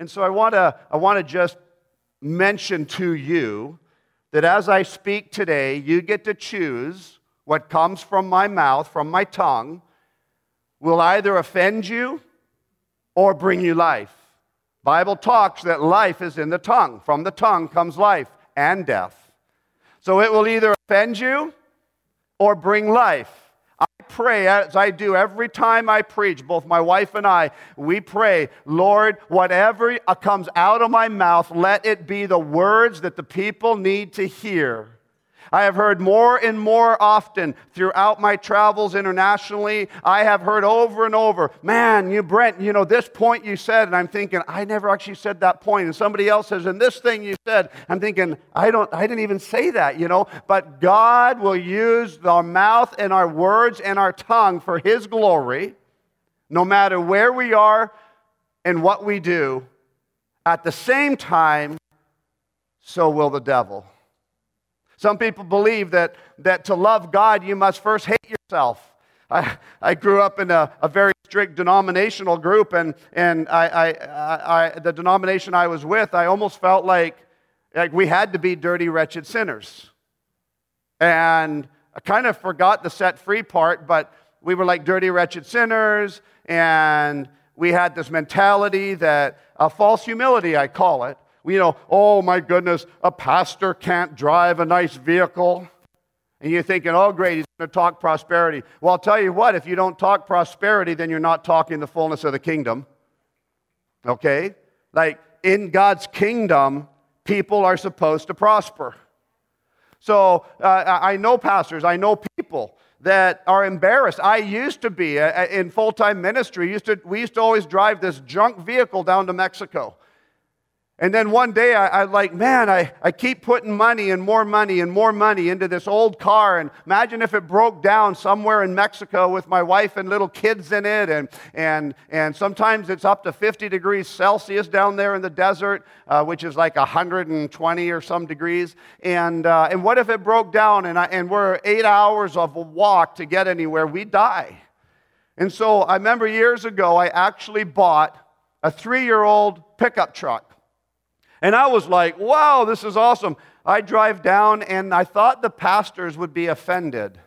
And so I want to I want to just mention to you that as I speak today, you get to choose what comes from my mouth, from my tongue, will either offend you or bring you life. Bible talks that life is in the tongue. From the tongue comes life and death. So it will either offend you or bring life. Pray, as I do every time I preach, both my wife and I, we pray, Lord, whatever comes out of my mouth, let it be the words that the people need to hear. I have heard more and more often throughout my travels internationally. I have heard over and over, man, you, Brent, you know, this point you said, and I'm thinking, I never actually said that point. And somebody else says, and this thing you said, I'm thinking, I don't, I didn't even say that, you know. But God will use our mouth and our words and our tongue for His glory, no matter where we are and what we do. At the same time, so will the devil. Some people believe that, that to love God, you must first hate yourself. I, I grew up in a, a very strict denominational group, and, and I, I, I, the denomination I was with, I almost felt like, like we had to be dirty, wretched sinners. And I kind of forgot the set free part, but we were like dirty, wretched sinners, and we had this mentality that a false humility, I call it, you know, oh my goodness, a pastor can't drive a nice vehicle. And you're thinking, oh, great, he's going to talk prosperity. Well, I'll tell you what, if you don't talk prosperity, then you're not talking the fullness of the kingdom. Okay? Like in God's kingdom, people are supposed to prosper. So uh, I know pastors, I know people that are embarrassed. I used to be uh, in full time ministry, used to, we used to always drive this junk vehicle down to Mexico. And then one day I, I like, man, I, I keep putting money and more money and more money into this old car. And imagine if it broke down somewhere in Mexico with my wife and little kids in it. And, and, and sometimes it's up to 50 degrees Celsius down there in the desert, uh, which is like 120 or some degrees. And, uh, and what if it broke down and, I, and we're eight hours of a walk to get anywhere? We die. And so I remember years ago, I actually bought a three year old pickup truck. And I was like, wow, this is awesome. I drive down, and I thought the pastors would be offended.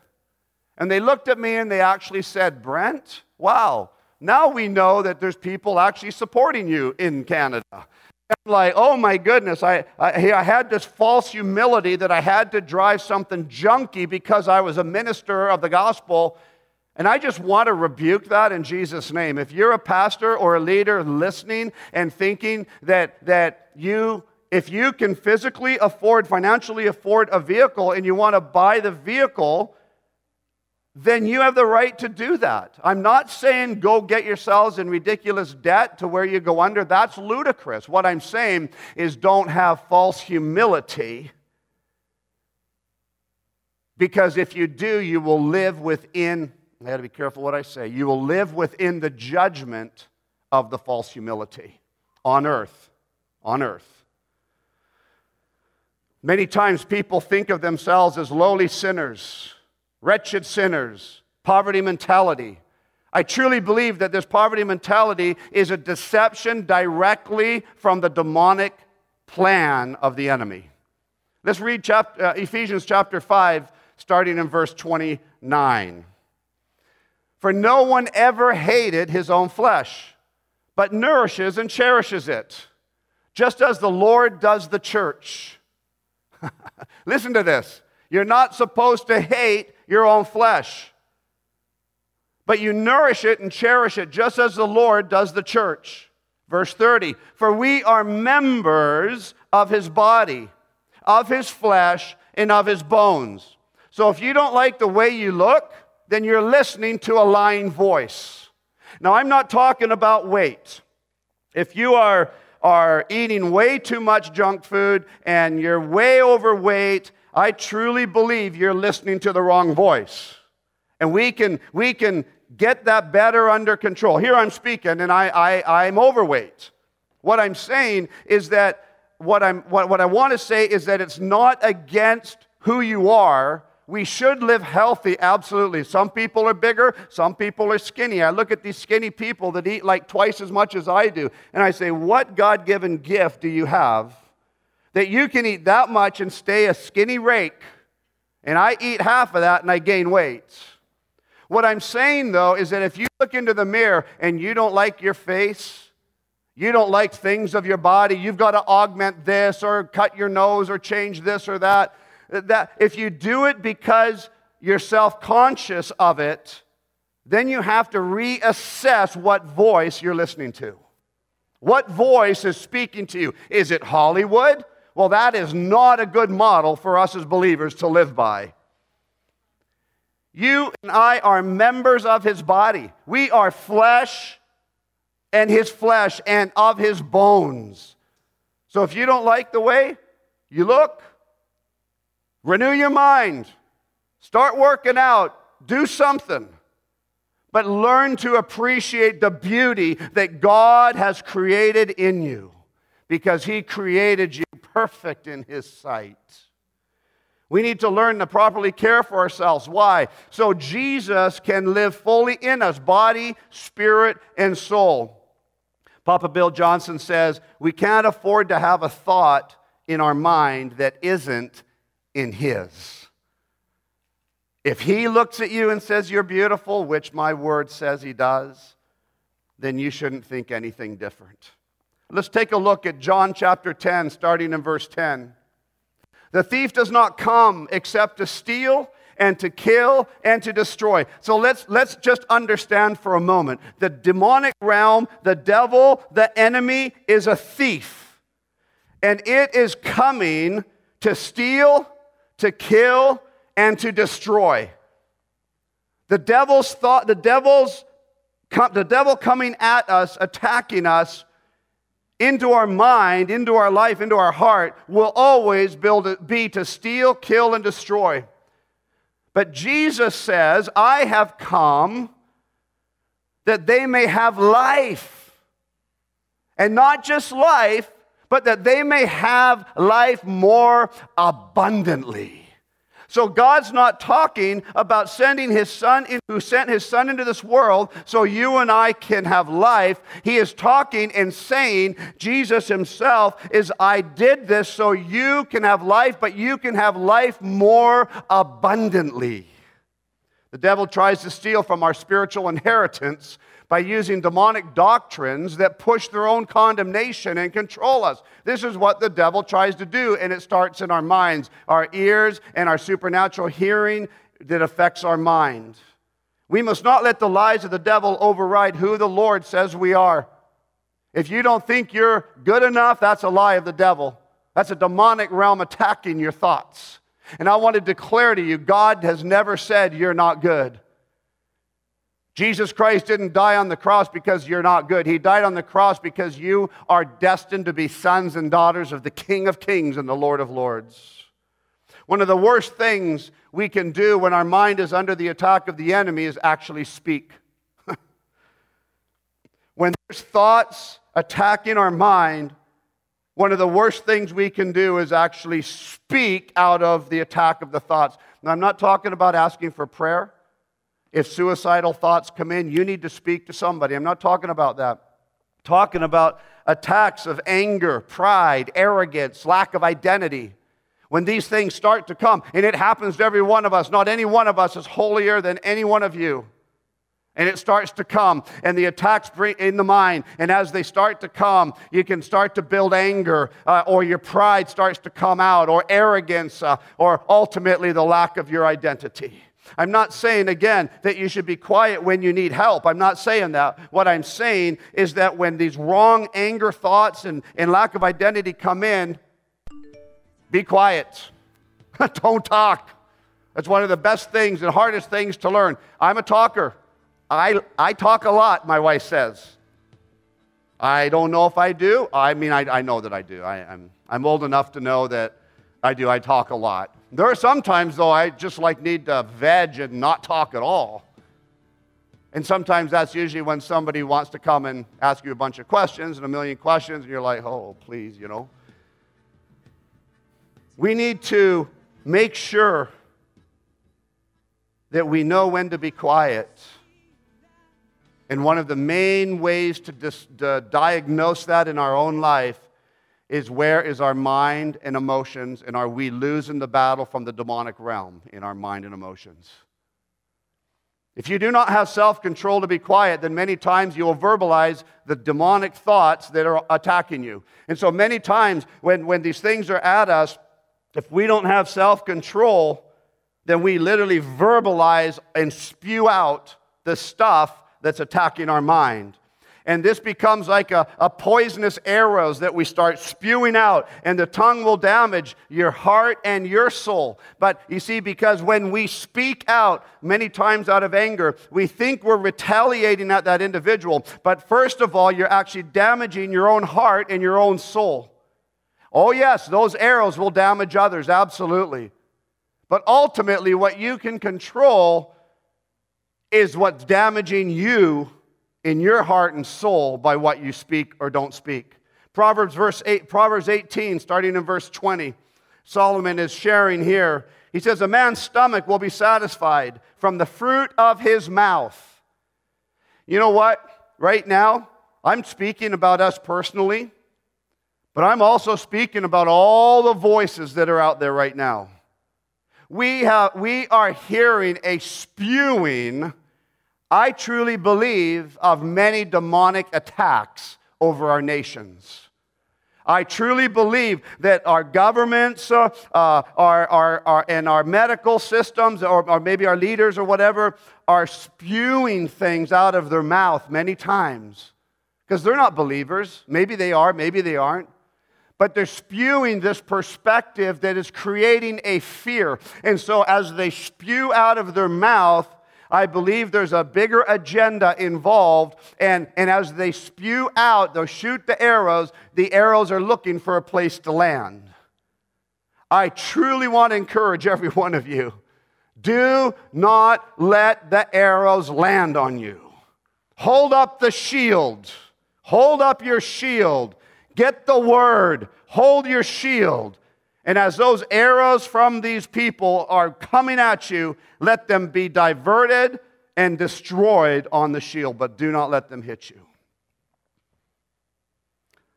And they looked at me and they actually said, Brent, wow, now we know that there's people actually supporting you in Canada. I'm like, oh my goodness, I, I, I, had this false humility that I had to drive something junky because I was a minister of the gospel and I just want to rebuke that in Jesus' name. If you're a pastor or a leader listening and thinking that, that you, if you can physically afford, financially afford a vehicle and you want to buy the vehicle, then you have the right to do that. I'm not saying go get yourselves in ridiculous debt to where you go under. That's ludicrous. What I'm saying is don't have false humility. Because if you do, you will live within I got to be careful what I say. You will live within the judgment of the false humility on earth. On earth. Many times people think of themselves as lowly sinners, wretched sinners, poverty mentality. I truly believe that this poverty mentality is a deception directly from the demonic plan of the enemy. Let's read chapter, uh, Ephesians chapter 5, starting in verse 29. For no one ever hated his own flesh, but nourishes and cherishes it, just as the Lord does the church. Listen to this. You're not supposed to hate your own flesh, but you nourish it and cherish it, just as the Lord does the church. Verse 30 For we are members of his body, of his flesh, and of his bones. So if you don't like the way you look, then you're listening to a lying voice. Now, I'm not talking about weight. If you are, are eating way too much junk food and you're way overweight, I truly believe you're listening to the wrong voice. And we can, we can get that better under control. Here I'm speaking and I, I, I'm overweight. What I'm saying is that what, I'm, what, what I want to say is that it's not against who you are, We should live healthy, absolutely. Some people are bigger, some people are skinny. I look at these skinny people that eat like twice as much as I do, and I say, What God given gift do you have that you can eat that much and stay a skinny rake? And I eat half of that and I gain weight. What I'm saying though is that if you look into the mirror and you don't like your face, you don't like things of your body, you've got to augment this or cut your nose or change this or that that if you do it because you're self conscious of it, then you have to reassess what voice you're listening to. What voice is speaking to you? Is it Hollywood? Well, that is not a good model for us as believers to live by. You and I are members of his body. We are flesh and his flesh and of his bones. So if you don't like the way you look, Renew your mind. Start working out. Do something. But learn to appreciate the beauty that God has created in you because He created you perfect in His sight. We need to learn to properly care for ourselves. Why? So Jesus can live fully in us body, spirit, and soul. Papa Bill Johnson says we can't afford to have a thought in our mind that isn't in His. If He looks at you and says you're beautiful, which my word says He does, then you shouldn't think anything different. Let's take a look at John chapter 10, starting in verse 10. The thief does not come except to steal and to kill and to destroy. So let's, let's just understand for a moment. The demonic realm, the devil, the enemy is a thief. And it is coming to steal, to kill, and to destroy. The devil's thought, the devil's the devil coming at us, attacking us into our mind, into our life, into our heart, will always build, be to steal, kill, and destroy. But Jesus says, I have come that they may have life. And not just life, but that they may have life more abundantly. So God's not talking about sending his son in, who sent his son into this world so you and I can have life. He is talking and saying Jesus himself is I did this so you can have life but you can have life more abundantly. The devil tries to steal from our spiritual inheritance by using demonic doctrines that push their own condemnation and control us. This is what the devil tries to do, and it starts in our minds, our ears, and our supernatural hearing that affects our mind. We must not let the lies of the devil override who the Lord says we are. If you don't think you're good enough, that's a lie of the devil. That's a demonic realm attacking your thoughts. And I want to declare to you God has never said you're not good. Jesus Christ didn't die on the cross because you're not good. He died on the cross because you are destined to be sons and daughters of the King of Kings and the Lord of Lords. One of the worst things we can do when our mind is under the attack of the enemy is actually speak. when there's thoughts attacking our mind, one of the worst things we can do is actually speak out of the attack of the thoughts. Now, I'm not talking about asking for prayer. If suicidal thoughts come in, you need to speak to somebody. I'm not talking about that. I'm talking about attacks of anger, pride, arrogance, lack of identity. When these things start to come, and it happens to every one of us, not any one of us is holier than any one of you. And it starts to come, and the attacks bring in the mind. And as they start to come, you can start to build anger, uh, or your pride starts to come out, or arrogance, uh, or ultimately the lack of your identity. I'm not saying, again, that you should be quiet when you need help. I'm not saying that. What I'm saying is that when these wrong anger thoughts and, and lack of identity come in, be quiet. Don't talk. That's one of the best things and hardest things to learn. I'm a talker. I, I talk a lot, my wife says. I don't know if I do. I mean, I, I know that I do. I, I'm, I'm old enough to know that I do. I talk a lot. There are some times, though, I just like need to veg and not talk at all. And sometimes that's usually when somebody wants to come and ask you a bunch of questions and a million questions, and you're like, oh, please, you know. We need to make sure that we know when to be quiet. And one of the main ways to, dis- to diagnose that in our own life is where is our mind and emotions, and are we losing the battle from the demonic realm in our mind and emotions? If you do not have self control to be quiet, then many times you will verbalize the demonic thoughts that are attacking you. And so, many times when, when these things are at us, if we don't have self control, then we literally verbalize and spew out the stuff that's attacking our mind. And this becomes like a, a poisonous arrows that we start spewing out, and the tongue will damage your heart and your soul. But you see, because when we speak out, many times out of anger, we think we're retaliating at that individual. But first of all, you're actually damaging your own heart and your own soul. Oh, yes, those arrows will damage others, absolutely. But ultimately, what you can control is what's damaging you in your heart and soul by what you speak or don't speak. Proverbs verse 8, Proverbs 18, starting in verse 20. Solomon is sharing here. He says, A man's stomach will be satisfied from the fruit of his mouth. You know what? Right now, I'm speaking about us personally, but I'm also speaking about all the voices that are out there right now. We, have, we are hearing a spewing I truly believe of many demonic attacks over our nations. I truly believe that our governments uh, uh, our, our, our, and our medical systems, or, or maybe our leaders or whatever, are spewing things out of their mouth many times because they're not believers. Maybe they are, maybe they aren't. But they're spewing this perspective that is creating a fear. And so, as they spew out of their mouth, I believe there's a bigger agenda involved. And, and as they spew out, they'll shoot the arrows, the arrows are looking for a place to land. I truly want to encourage every one of you do not let the arrows land on you. Hold up the shield. Hold up your shield. Get the word. Hold your shield. And as those arrows from these people are coming at you, let them be diverted and destroyed on the shield, but do not let them hit you.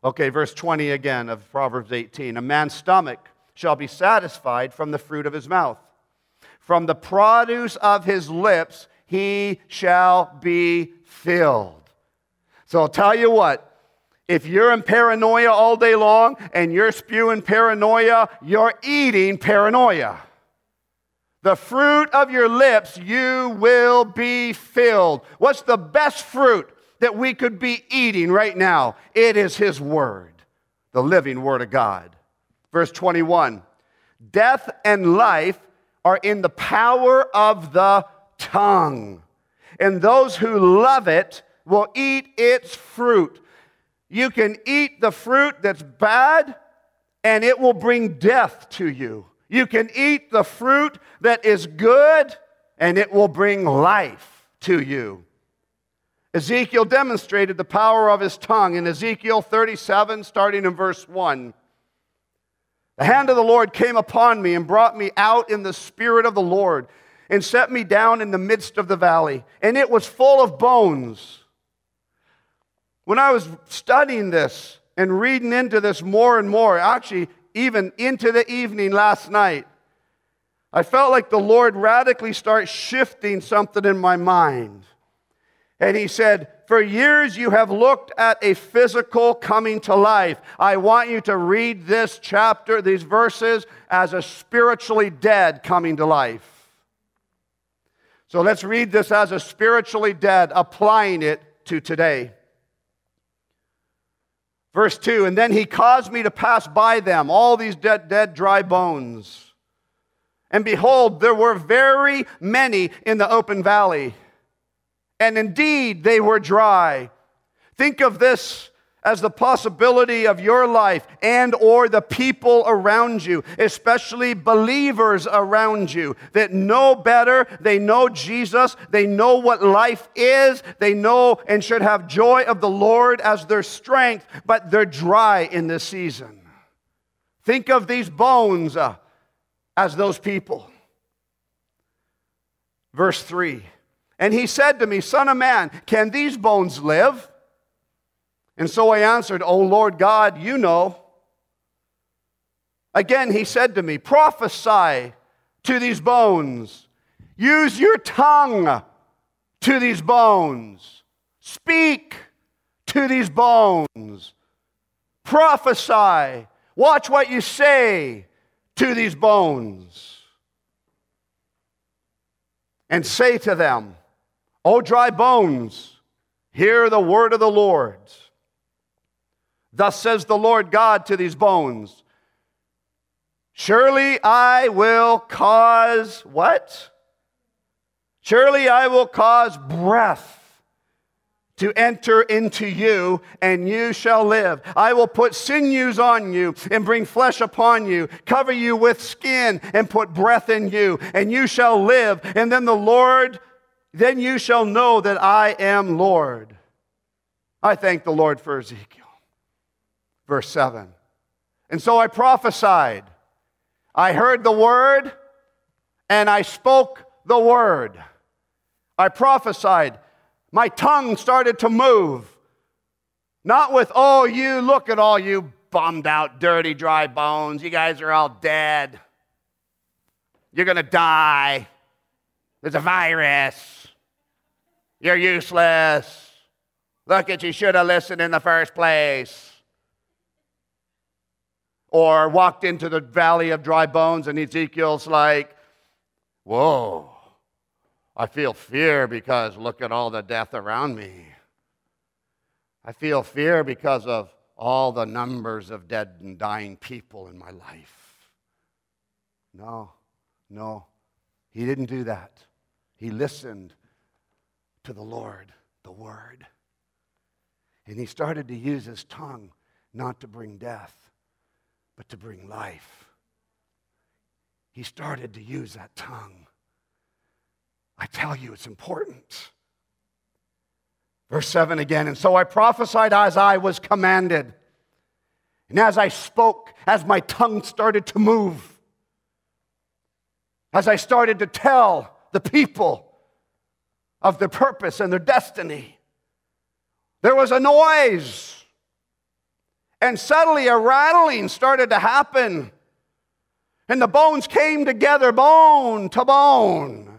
Okay, verse 20 again of Proverbs 18. A man's stomach shall be satisfied from the fruit of his mouth. From the produce of his lips he shall be filled. So I'll tell you what, if you're in paranoia all day long and you're spewing paranoia, you're eating paranoia. The fruit of your lips, you will be filled. What's the best fruit that we could be eating right now? It is His Word, the living Word of God. Verse 21 Death and life are in the power of the tongue, and those who love it will eat its fruit. You can eat the fruit that's bad, and it will bring death to you. You can eat the fruit that is good, and it will bring life to you. Ezekiel demonstrated the power of his tongue in Ezekiel 37, starting in verse 1. The hand of the Lord came upon me and brought me out in the spirit of the Lord and set me down in the midst of the valley, and it was full of bones. When I was studying this and reading into this more and more, actually, even into the evening last night, I felt like the Lord radically start shifting something in my mind. And He said, For years you have looked at a physical coming to life. I want you to read this chapter, these verses, as a spiritually dead coming to life. So let's read this as a spiritually dead, applying it to today. Verse 2 And then he caused me to pass by them, all these dead, dead, dry bones. And behold, there were very many in the open valley. And indeed, they were dry. Think of this as the possibility of your life and or the people around you especially believers around you that know better they know jesus they know what life is they know and should have joy of the lord as their strength but they're dry in this season think of these bones uh, as those people Verse 3 And he said to me, Son of man, can these bones live? And so I answered, O Lord God, you know. Again, he said to me, Prophesy to these bones. Use your tongue to these bones. Speak to these bones. Prophesy. Watch what you say to these bones. And say to them, O dry bones, hear the word of the Lord. Thus says the Lord God to these bones Surely I will cause what? Surely I will cause breath to enter into you, and you shall live. I will put sinews on you and bring flesh upon you, cover you with skin and put breath in you, and you shall live. And then the Lord, then you shall know that I am Lord. I thank the Lord for Ezekiel. Verse 7. And so I prophesied. I heard the word and I spoke the word. I prophesied. My tongue started to move. Not with, oh, you, look at all you bummed out, dirty, dry bones. You guys are all dead. You're going to die. There's a virus. You're useless. Look at you, should have listened in the first place or walked into the valley of dry bones, and Ezekiel's like, Whoa, I feel fear because look at all the death around me. I feel fear because of all the numbers of dead and dying people in my life. No, no, he didn't do that. He listened to the Lord, the Word. And he started to use his tongue not to bring death, but to bring life. He started to use that tongue. I tell you, it's important. Verse 7 again, and so I prophesied as I was commanded. And as I spoke, as my tongue started to move, as I started to tell the people of their purpose and their destiny, there was a noise. And suddenly a rattling started to happen. And the bones came together, bone to bone.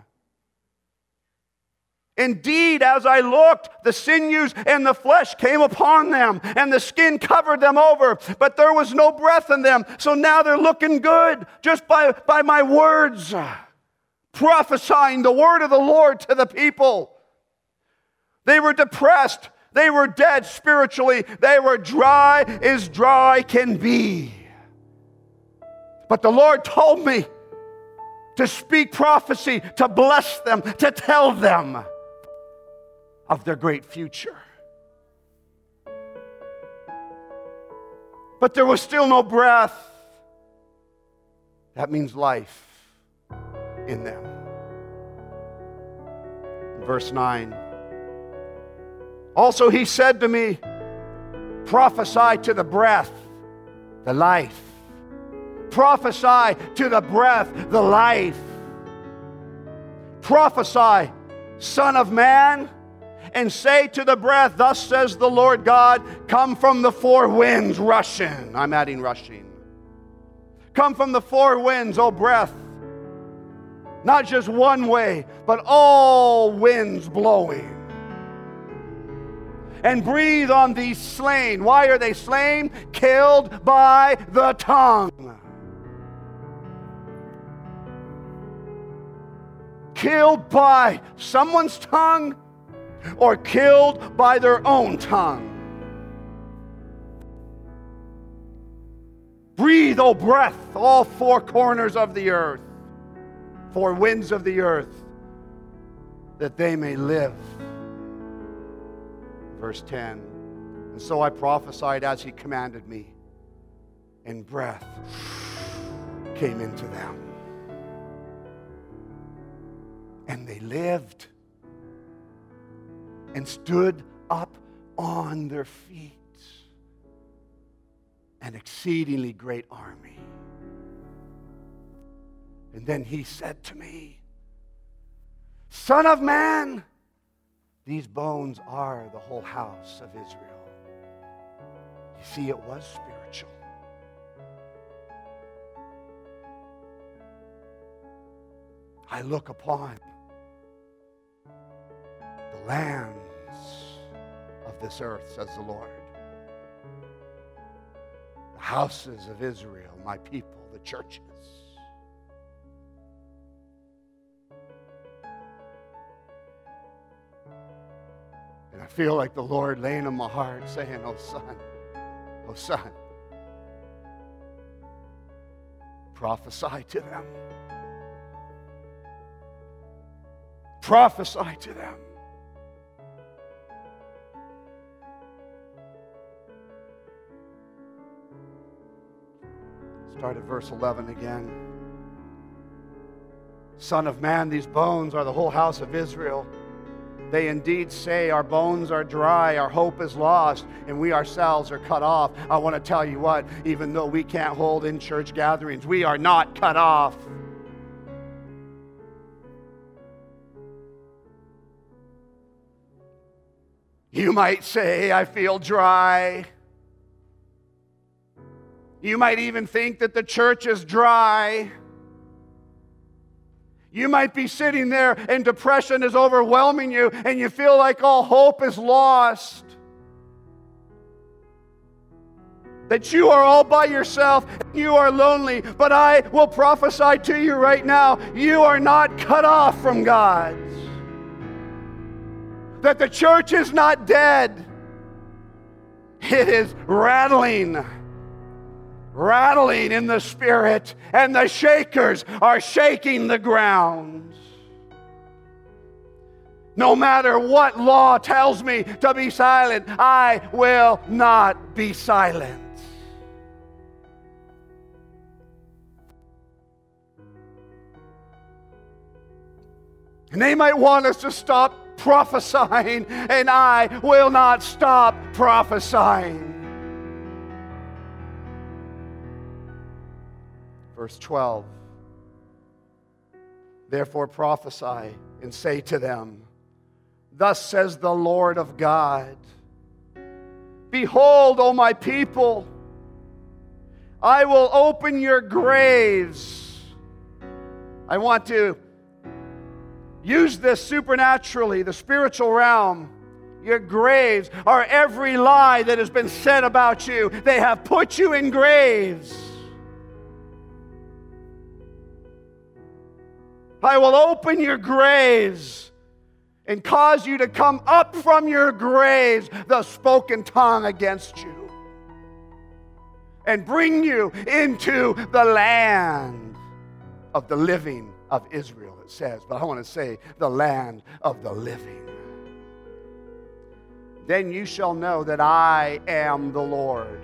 Indeed, as I looked, the sinews and the flesh came upon them, and the skin covered them over, but there was no breath in them. So now they're looking good just by, by my words, prophesying the word of the Lord to the people. They were depressed, they were dead spiritually. They were dry as dry can be. But the Lord told me to speak prophecy, to bless them, to tell them of their great future. But there was still no breath. That means life in them. Verse 9. Also, he said to me, Prophesy to the breath, the life. Prophesy to the breath, the life. Prophesy, Son of Man, and say to the breath, Thus says the Lord God, come from the four winds, rushing. I'm adding rushing. Come from the four winds, O breath. Not just one way, but all winds blowing and breathe on these slain. Why are they slain? Killed by the tongue. Killed by someone's tongue or killed by their own tongue. Breathe, O oh breath, all four corners of the earth, four winds of the earth, that they may live. Verse 10 And so I prophesied as he commanded me, and breath came into them. And they lived and stood up on their feet, an exceedingly great army. And then he said to me, Son of man, these bones are the whole house of Israel. You see, it was spiritual. I look upon the lands of this earth, says the Lord. The houses of Israel, my people, the churches. Feel like the Lord laying on my heart saying, Oh, son, oh, son, prophesy to them. Prophesy to them. Start at verse 11 again. Son of man, these bones are the whole house of Israel. They indeed say, Our bones are dry, our hope is lost, and we ourselves are cut off. I want to tell you what, even though we can't hold in church gatherings, we are not cut off. You might say, I feel dry. You might even think that the church is dry. You might be sitting there and depression is overwhelming you and you feel like all hope is lost. That you are all by yourself, you are lonely, but I will prophesy to you right now you are not cut off from God. That the church is not dead, it is rattling rattling in the spirit, and the shakers are shaking the ground. No matter what law tells me to be silent, I will not be silent. And they might want us to stop prophesying, and I will not stop prophesying. Verse 12 Therefore prophesy and say to them, Thus says the Lord of God Behold, O my people, I will open your graves. I want to use this supernaturally, the spiritual realm. Your graves are every lie that has been said about you. They have put you in graves. I will open your graves and cause you to come up from your graves, the spoken tongue against you, and bring you into the land of the living of Israel, it says. But I want to say the land of the living. Then you shall know that I am the Lord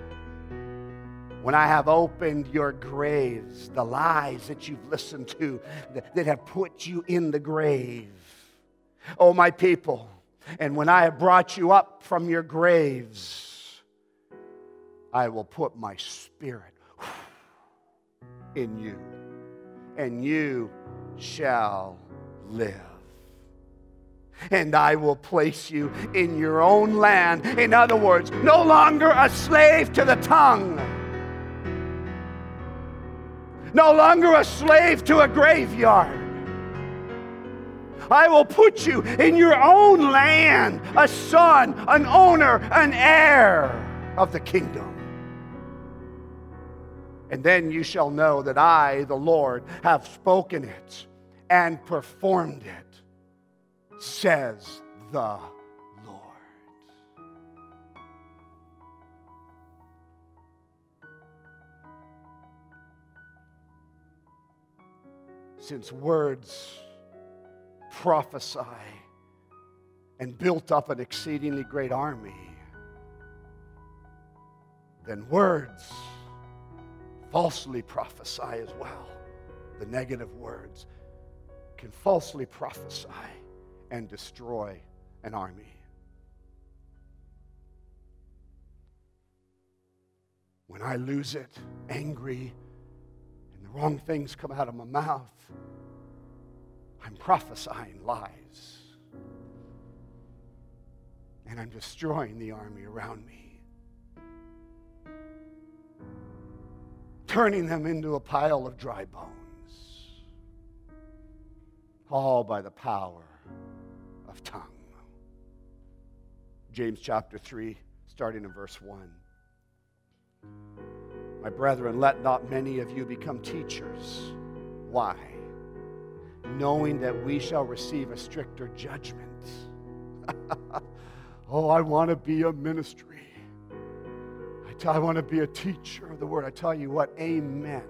when I have opened your graves, the lies that you've listened to that have put you in the grave. Oh, my people, and when I have brought you up from your graves, I will put my spirit in you, and you shall live and I will place you in your own land. In other words, no longer a slave to the tongue no longer a slave to a graveyard. I will put you in your own land, a son, an owner, an heir of the kingdom. And then you shall know that I, the Lord, have spoken it and performed it, says the since words prophesy and built up an exceedingly great army, then words falsely prophesy as well. The negative words can falsely prophesy and destroy an army. When I lose it, angry, wrong things come out of my mouth, I'm prophesying lies. And I'm destroying the army around me. Turning them into a pile of dry bones. All by the power of tongue. James chapter 3, starting in verse 1. My brethren, let not many of you become teachers. Why? Knowing that we shall receive a stricter judgment. oh, I want to be a ministry. I, t- I want to be a teacher of the word. I tell you what, amen.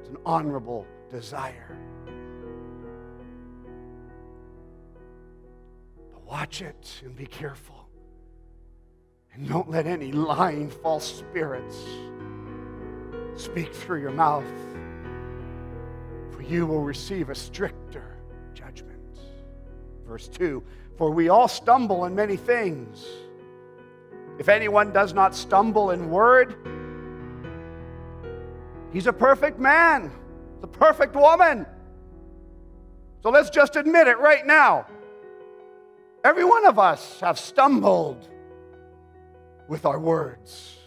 It's an honorable desire. But watch it and be careful. And don't let any lying false spirits speak through your mouth, for you will receive a stricter judgment. Verse 2 For we all stumble in many things. If anyone does not stumble in word, he's a perfect man, the perfect woman. So let's just admit it right now. Every one of us have stumbled with our words.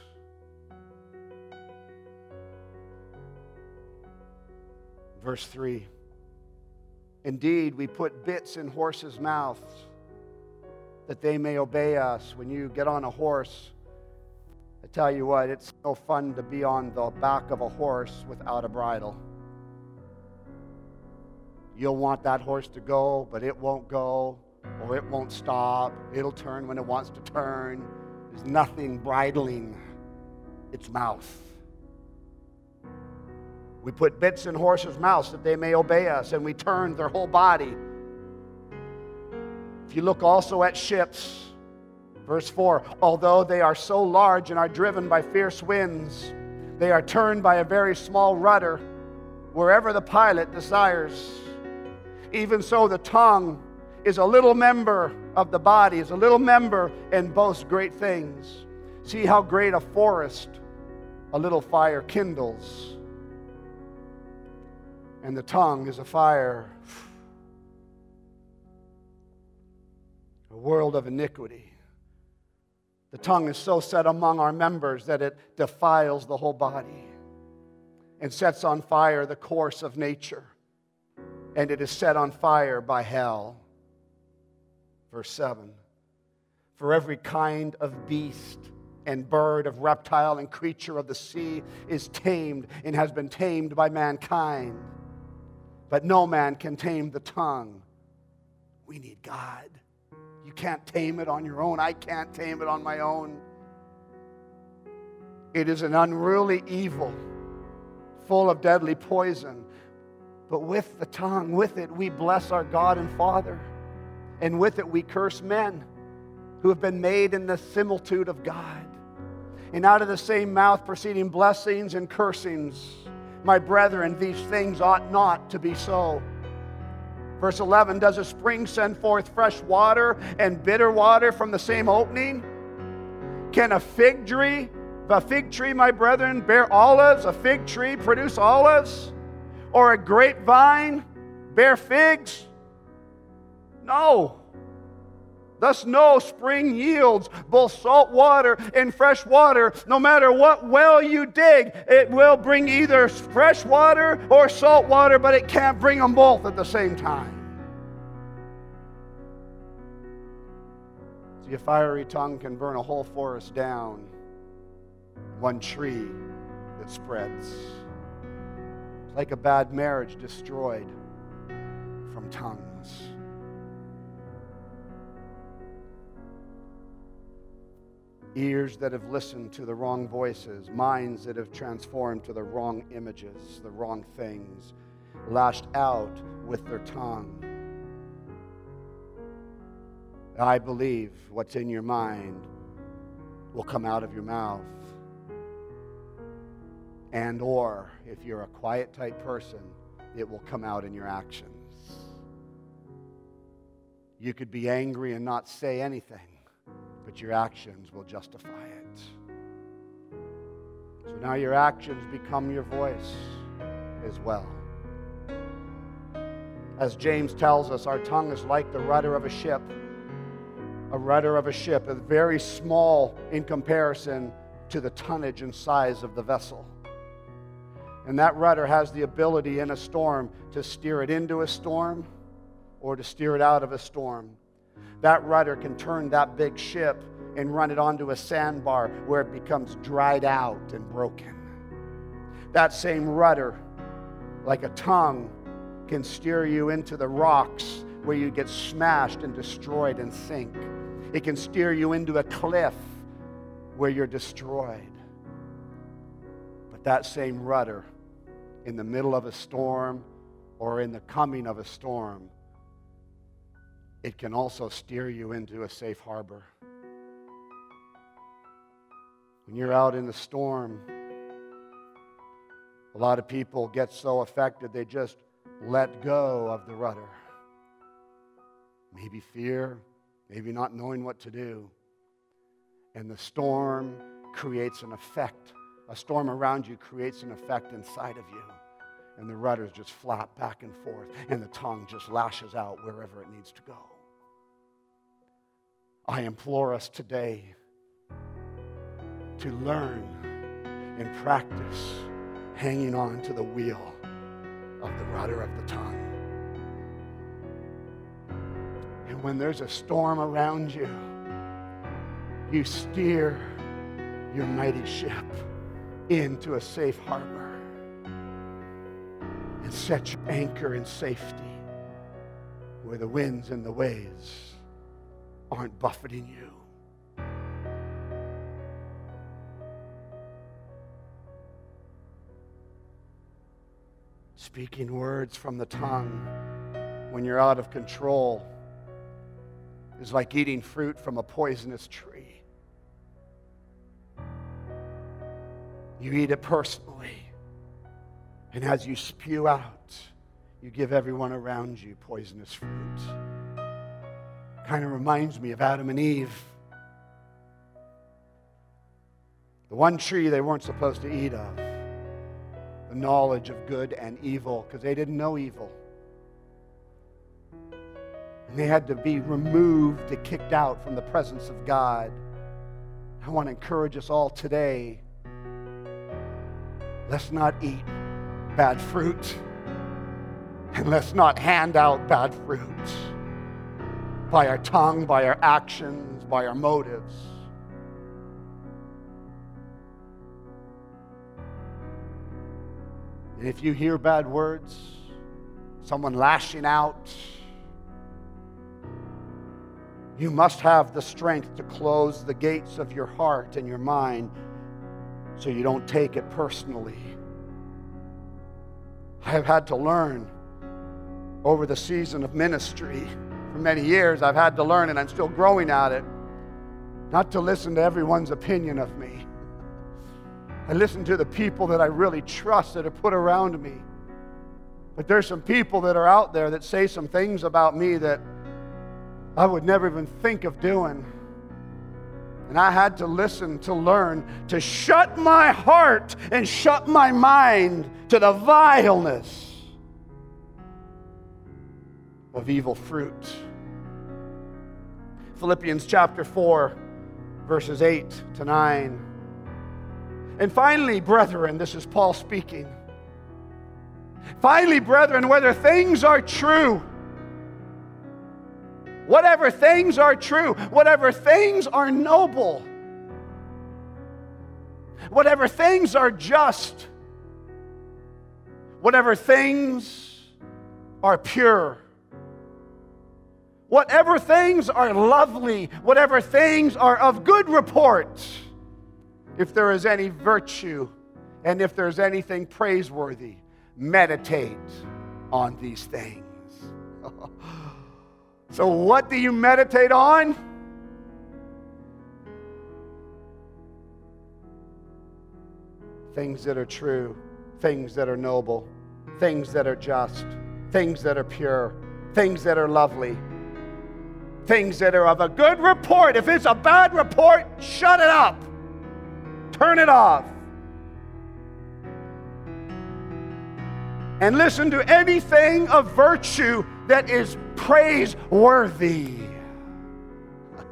Verse 3 Indeed, we put bits in horses' mouths that they may obey us. When you get on a horse, I tell you what, it's no fun to be on the back of a horse without a bridle. You'll want that horse to go, but it won't go, or it won't stop. It'll turn when it wants to turn. There's nothing bridling its mouth. We put bits in horses' mouths that they may obey us, and we turn their whole body. If you look also at ships, verse 4 although they are so large and are driven by fierce winds, they are turned by a very small rudder wherever the pilot desires. Even so, the tongue is a little member of the body, is a little member and boasts great things. See how great a forest a little fire kindles. And the tongue is a fire, a world of iniquity. The tongue is so set among our members that it defiles the whole body and sets on fire the course of nature, and it is set on fire by hell. Verse 7 For every kind of beast and bird, of reptile and creature of the sea is tamed and has been tamed by mankind. But no man can tame the tongue. We need God. You can't tame it on your own. I can't tame it on my own. It is an unruly evil, full of deadly poison. But with the tongue, with it, we bless our God and Father. And with it, we curse men who have been made in the similitude of God. And out of the same mouth proceeding blessings and cursings. My brethren, these things ought not to be so. Verse 11 Does a spring send forth fresh water and bitter water from the same opening? Can a fig tree, a fig tree, my brethren, bear olives? A fig tree produce olives? Or a grapevine bear figs? No. Thus, no spring yields both salt water and fresh water. No matter what well you dig, it will bring either fresh water or salt water, but it can't bring them both at the same time. See, a fiery tongue can burn a whole forest down, one tree that spreads. It's like a bad marriage destroyed from tongues. Ears that have listened to the wrong voices, minds that have transformed to the wrong images, the wrong things, lashed out with their tongue. I believe what's in your mind will come out of your mouth. And or if you're a quiet type person, it will come out in your actions. You could be angry and not say anything but your actions will justify it. So now your actions become your voice as well. As James tells us, our tongue is like the rudder of a ship. A rudder of a ship, is very small in comparison to the tonnage and size of the vessel. And that rudder has the ability in a storm to steer it into a storm or to steer it out of a storm. That rudder can turn that big ship and run it onto a sandbar where it becomes dried out and broken. That same rudder, like a tongue, can steer you into the rocks where you get smashed and destroyed and sink. It can steer you into a cliff where you're destroyed. But that same rudder, in the middle of a storm or in the coming of a storm, it can also steer you into a safe harbor. When you're out in the storm, a lot of people get so affected they just let go of the rudder. Maybe fear, maybe not knowing what to do. And the storm creates an effect. A storm around you creates an effect inside of you. And the rudder's just flap back and forth, and the tongue just lashes out wherever it needs to go. I implore us today to learn and practice hanging on to the wheel of the rudder of the tongue. And when there's a storm around you, you steer your mighty ship into a safe harbor and set your anchor in safety where the winds and the waves aren't buffeting you. Speaking words from the tongue when you're out of control is like eating fruit from a poisonous tree. You eat it personally, and as you spew out, you give everyone around you poisonous fruit. Kind of reminds me of Adam and Eve. The one tree they weren't supposed to eat of the knowledge of good and evil because they didn't know evil. And they had to be removed and kicked out from the presence of God. I want to encourage us all today let's not eat bad fruit, and let's not hand out bad fruit by our tongue, by our actions, by our motives. And if you hear bad words, someone lashing out, you must have the strength to close the gates of your heart and your mind so you don't take it personally. I have had to learn over the season of ministry for many years. I've had to learn, and I'm still growing at it, not to listen to everyone's opinion of me. I listen to the people that I really trust that are put around me. But there's some people that are out there that say some things about me that I would never even think of doing. And I had to listen to learn to shut my heart and shut my mind to the vileness of evil fruit. Philippians chapter 4, verses 8 to 9. And finally, brethren, this is Paul speaking. Finally, brethren, whether things are true, whatever things are true, whatever things are noble, whatever things are just, whatever things are pure, whatever things are lovely, whatever things are of good report if there is any virtue and if there's anything praiseworthy, meditate on these things. so, what do you meditate on? Things that are true, things that are noble, things that are just, things that are pure, things that are lovely, things that are of a good report. If it's a bad report, shut it up. Turn it off. and listen to anything of virtue that is praiseworthy.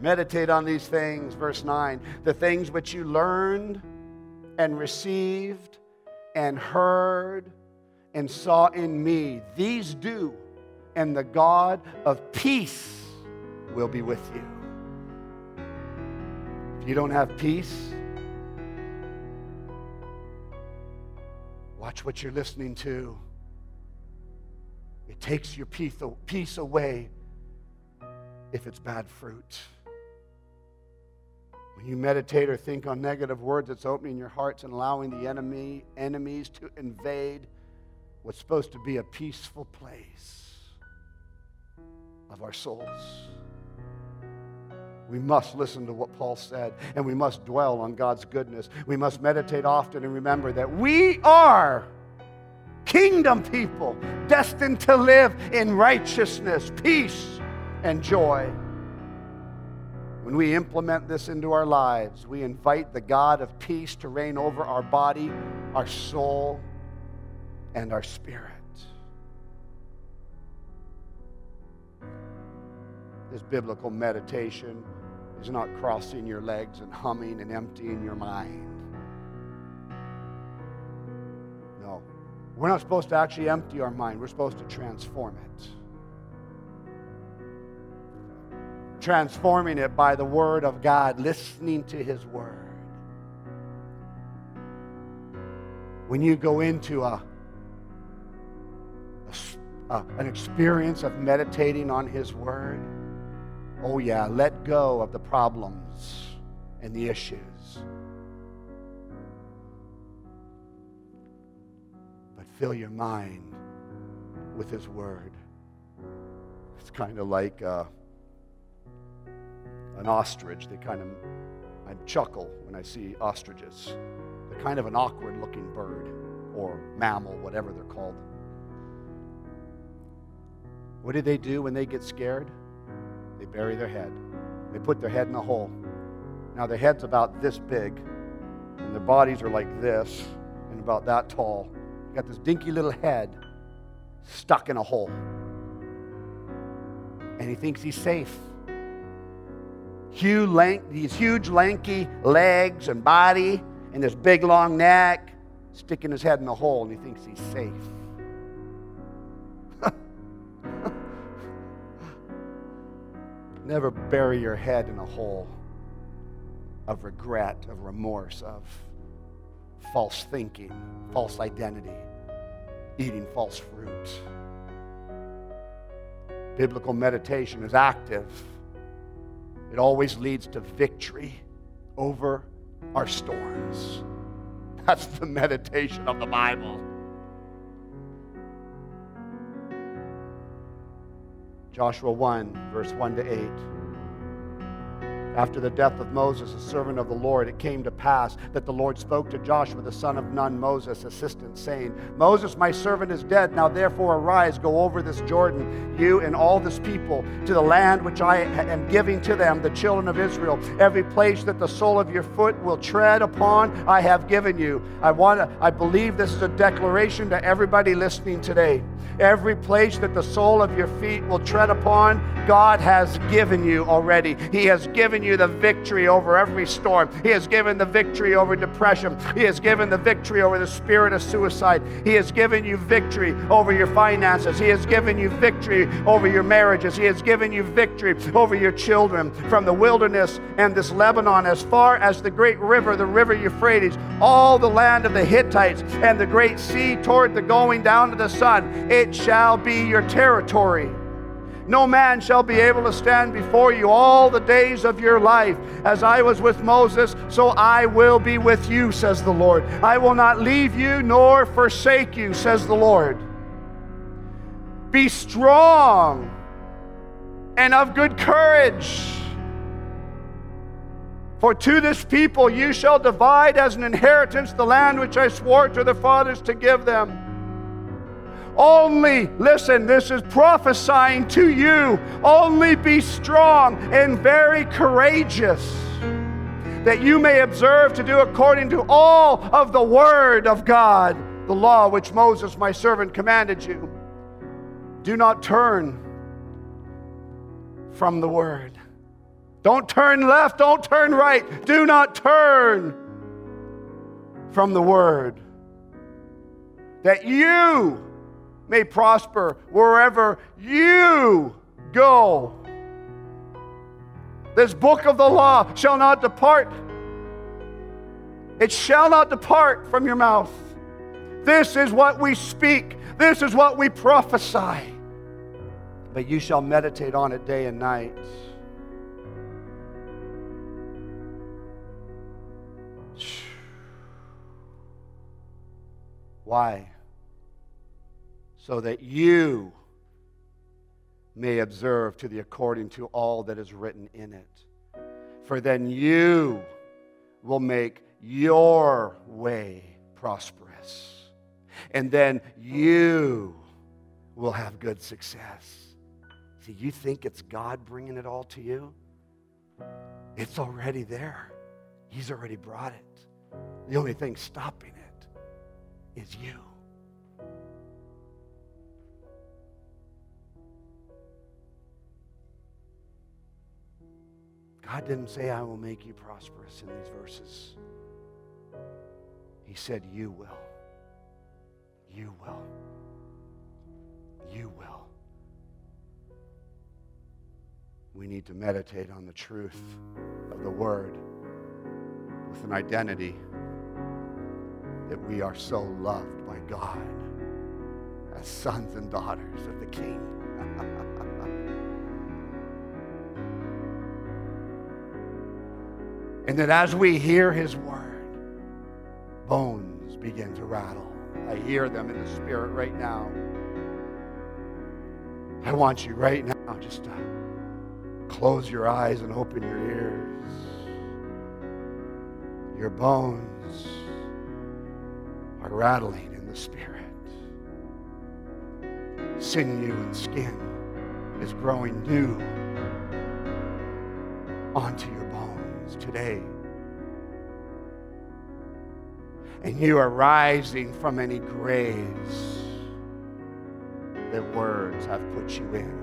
Meditate on these things, verse 9. The things which you learned and received and heard and saw in me, these do, and the God of peace will be with you. If you don't have peace, watch what you're listening to. It takes your peace away if it's bad fruit. When you meditate or think on negative words, it's opening your hearts and allowing the enemy, enemies to invade what's supposed to be a peaceful place of our souls. We must listen to what Paul said, and we must dwell on God's goodness. We must meditate often and remember that we are kingdom people destined to live in righteousness, peace, and joy. When we implement this into our lives, we invite the God of peace to reign over our body, our soul, and our spirit. This biblical meditation is not crossing your legs and humming and emptying your mind. No. We're not supposed to actually empty our mind, we're supposed to transform it. Transforming it by the Word of God, listening to His Word. When you go into a, a, an experience of meditating on His Word, Oh, yeah, let go of the problems and the issues. But fill your mind with His Word. It's kind of like uh, an ostrich. They kind of, I chuckle when I see ostriches. They're kind of an awkward looking bird or mammal, whatever they're called. What do they do when they get scared? They bury their head. They put their head in a hole. Now, their head's about this big, and their bodies are like this and about that tall. You got this dinky little head stuck in a hole. And he thinks he's safe. Huge, lank, these huge, lanky legs and body, and this big, long neck, sticking his head in the hole, and he thinks he's safe. Never bury your head in a hole of regret, of remorse, of false thinking, false identity, eating false fruit. Biblical meditation is active, it always leads to victory over our storms. That's the meditation of the Bible. Joshua 1, verse 1 to 8. After the death of Moses, a servant of the Lord, it came to pass that the Lord spoke to Joshua, the son of Nun, Moses' assistant, saying, Moses, my servant, is dead. Now therefore arise, go over this Jordan, you and all this people, to the land which I am giving to them, the children of Israel. Every place that the sole of your foot will tread upon, I have given you. I want to, I believe this is a declaration to everybody listening today. Every place that the sole of your feet will tread upon, God has given you already. He has given you the victory over every storm. He has given the victory over depression. He has given the victory over the spirit of suicide. He has given you victory over your finances. He has given you victory over your marriages. He has given you victory over your children from the wilderness and this Lebanon as far as the great river, the river Euphrates, all the land of the Hittites and the great sea toward the going down to the sun. It shall be your territory. No man shall be able to stand before you all the days of your life. As I was with Moses, so I will be with you, says the Lord. I will not leave you nor forsake you, says the Lord. Be strong and of good courage. For to this people you shall divide as an inheritance the land which I swore to their fathers to give them. Only, listen, this is prophesying to you. Only be strong and very courageous. that you may observe to do according to all of the word of God, the law which Moses, my servant, commanded you. Do not turn from the word. Don't turn left, don't turn right. Do not turn from the word. That you may prosper wherever you go. This book of the law shall not depart. It shall not depart from your mouth. This is what we speak. This is what we prophesy. But you shall meditate on it day and night. Why? So that you may observe to the according to all that is written in it. For then you will make your way prosperous. And then you will have good success. See, you think it's God bringing it all to you? It's already there. He's already brought it. The only thing stopping it is you. God didn't say, I will make you prosperous in these verses. He said, You will. You will. You will. We need to meditate on the truth of the Word with an identity that we are so loved by God as sons and daughters of the King. And that as we hear his word, bones begin to rattle. I hear them in the spirit right now. I want you right now just to close your eyes and open your ears. Your bones are rattling in the spirit. Sinew and skin is growing new onto your today. And you are rising from any graves that words have put you in.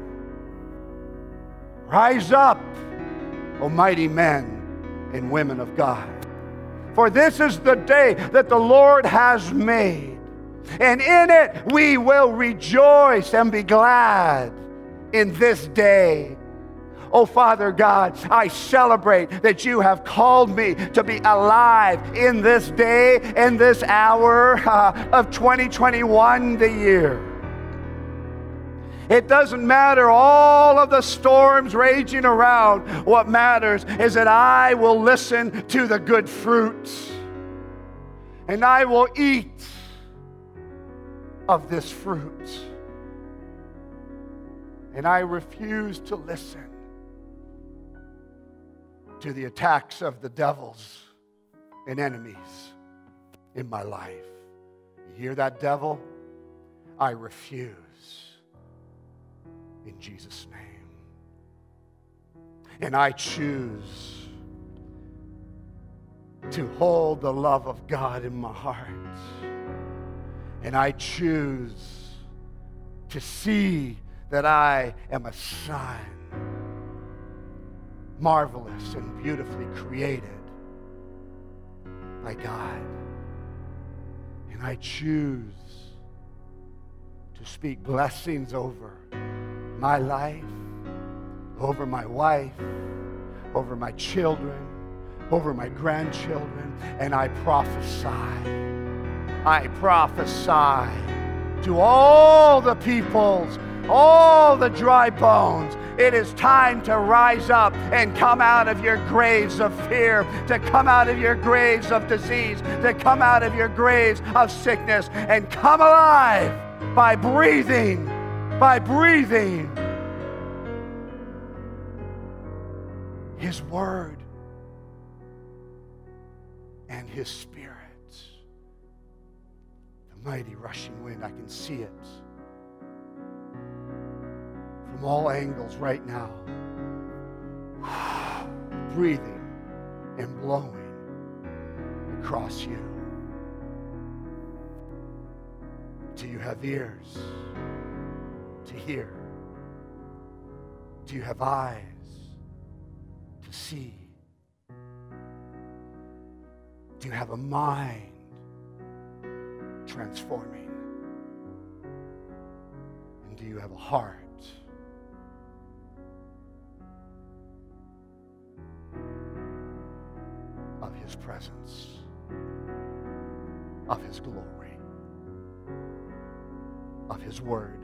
Rise up, O mighty men and women of God. For this is the day that the Lord has made. And in it we will rejoice and be glad in this day. Oh, Father God, I celebrate that you have called me to be alive in this day, in this hour uh, of 2021, the year. It doesn't matter all of the storms raging around. What matters is that I will listen to the good fruit and I will eat of this fruit. And I refuse to listen to the attacks of the devils and enemies in my life. You hear that, devil? I refuse in Jesus' name. And I choose to hold the love of God in my heart. And I choose to see that I am a son marvelous and beautifully created by God. And I choose to speak blessings over my life, over my wife, over my children, over my grandchildren, and I prophesy. I prophesy to all the peoples, all the dry bones it is time to rise up and come out of your graves of fear, to come out of your graves of disease, to come out of your graves of sickness, and come alive by breathing, by breathing His Word and His Spirit. The mighty rushing wind, I can see it from all angles right now. Breathing and blowing across you. Do you have ears to hear? Do you have eyes to see? Do you have a mind transforming? And do you have a heart? His presence, of his glory, of his word.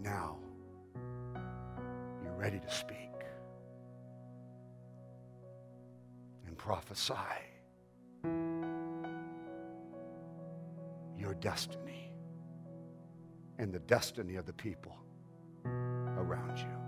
Now, you're ready to speak and prophesy your destiny and the destiny of the people around you.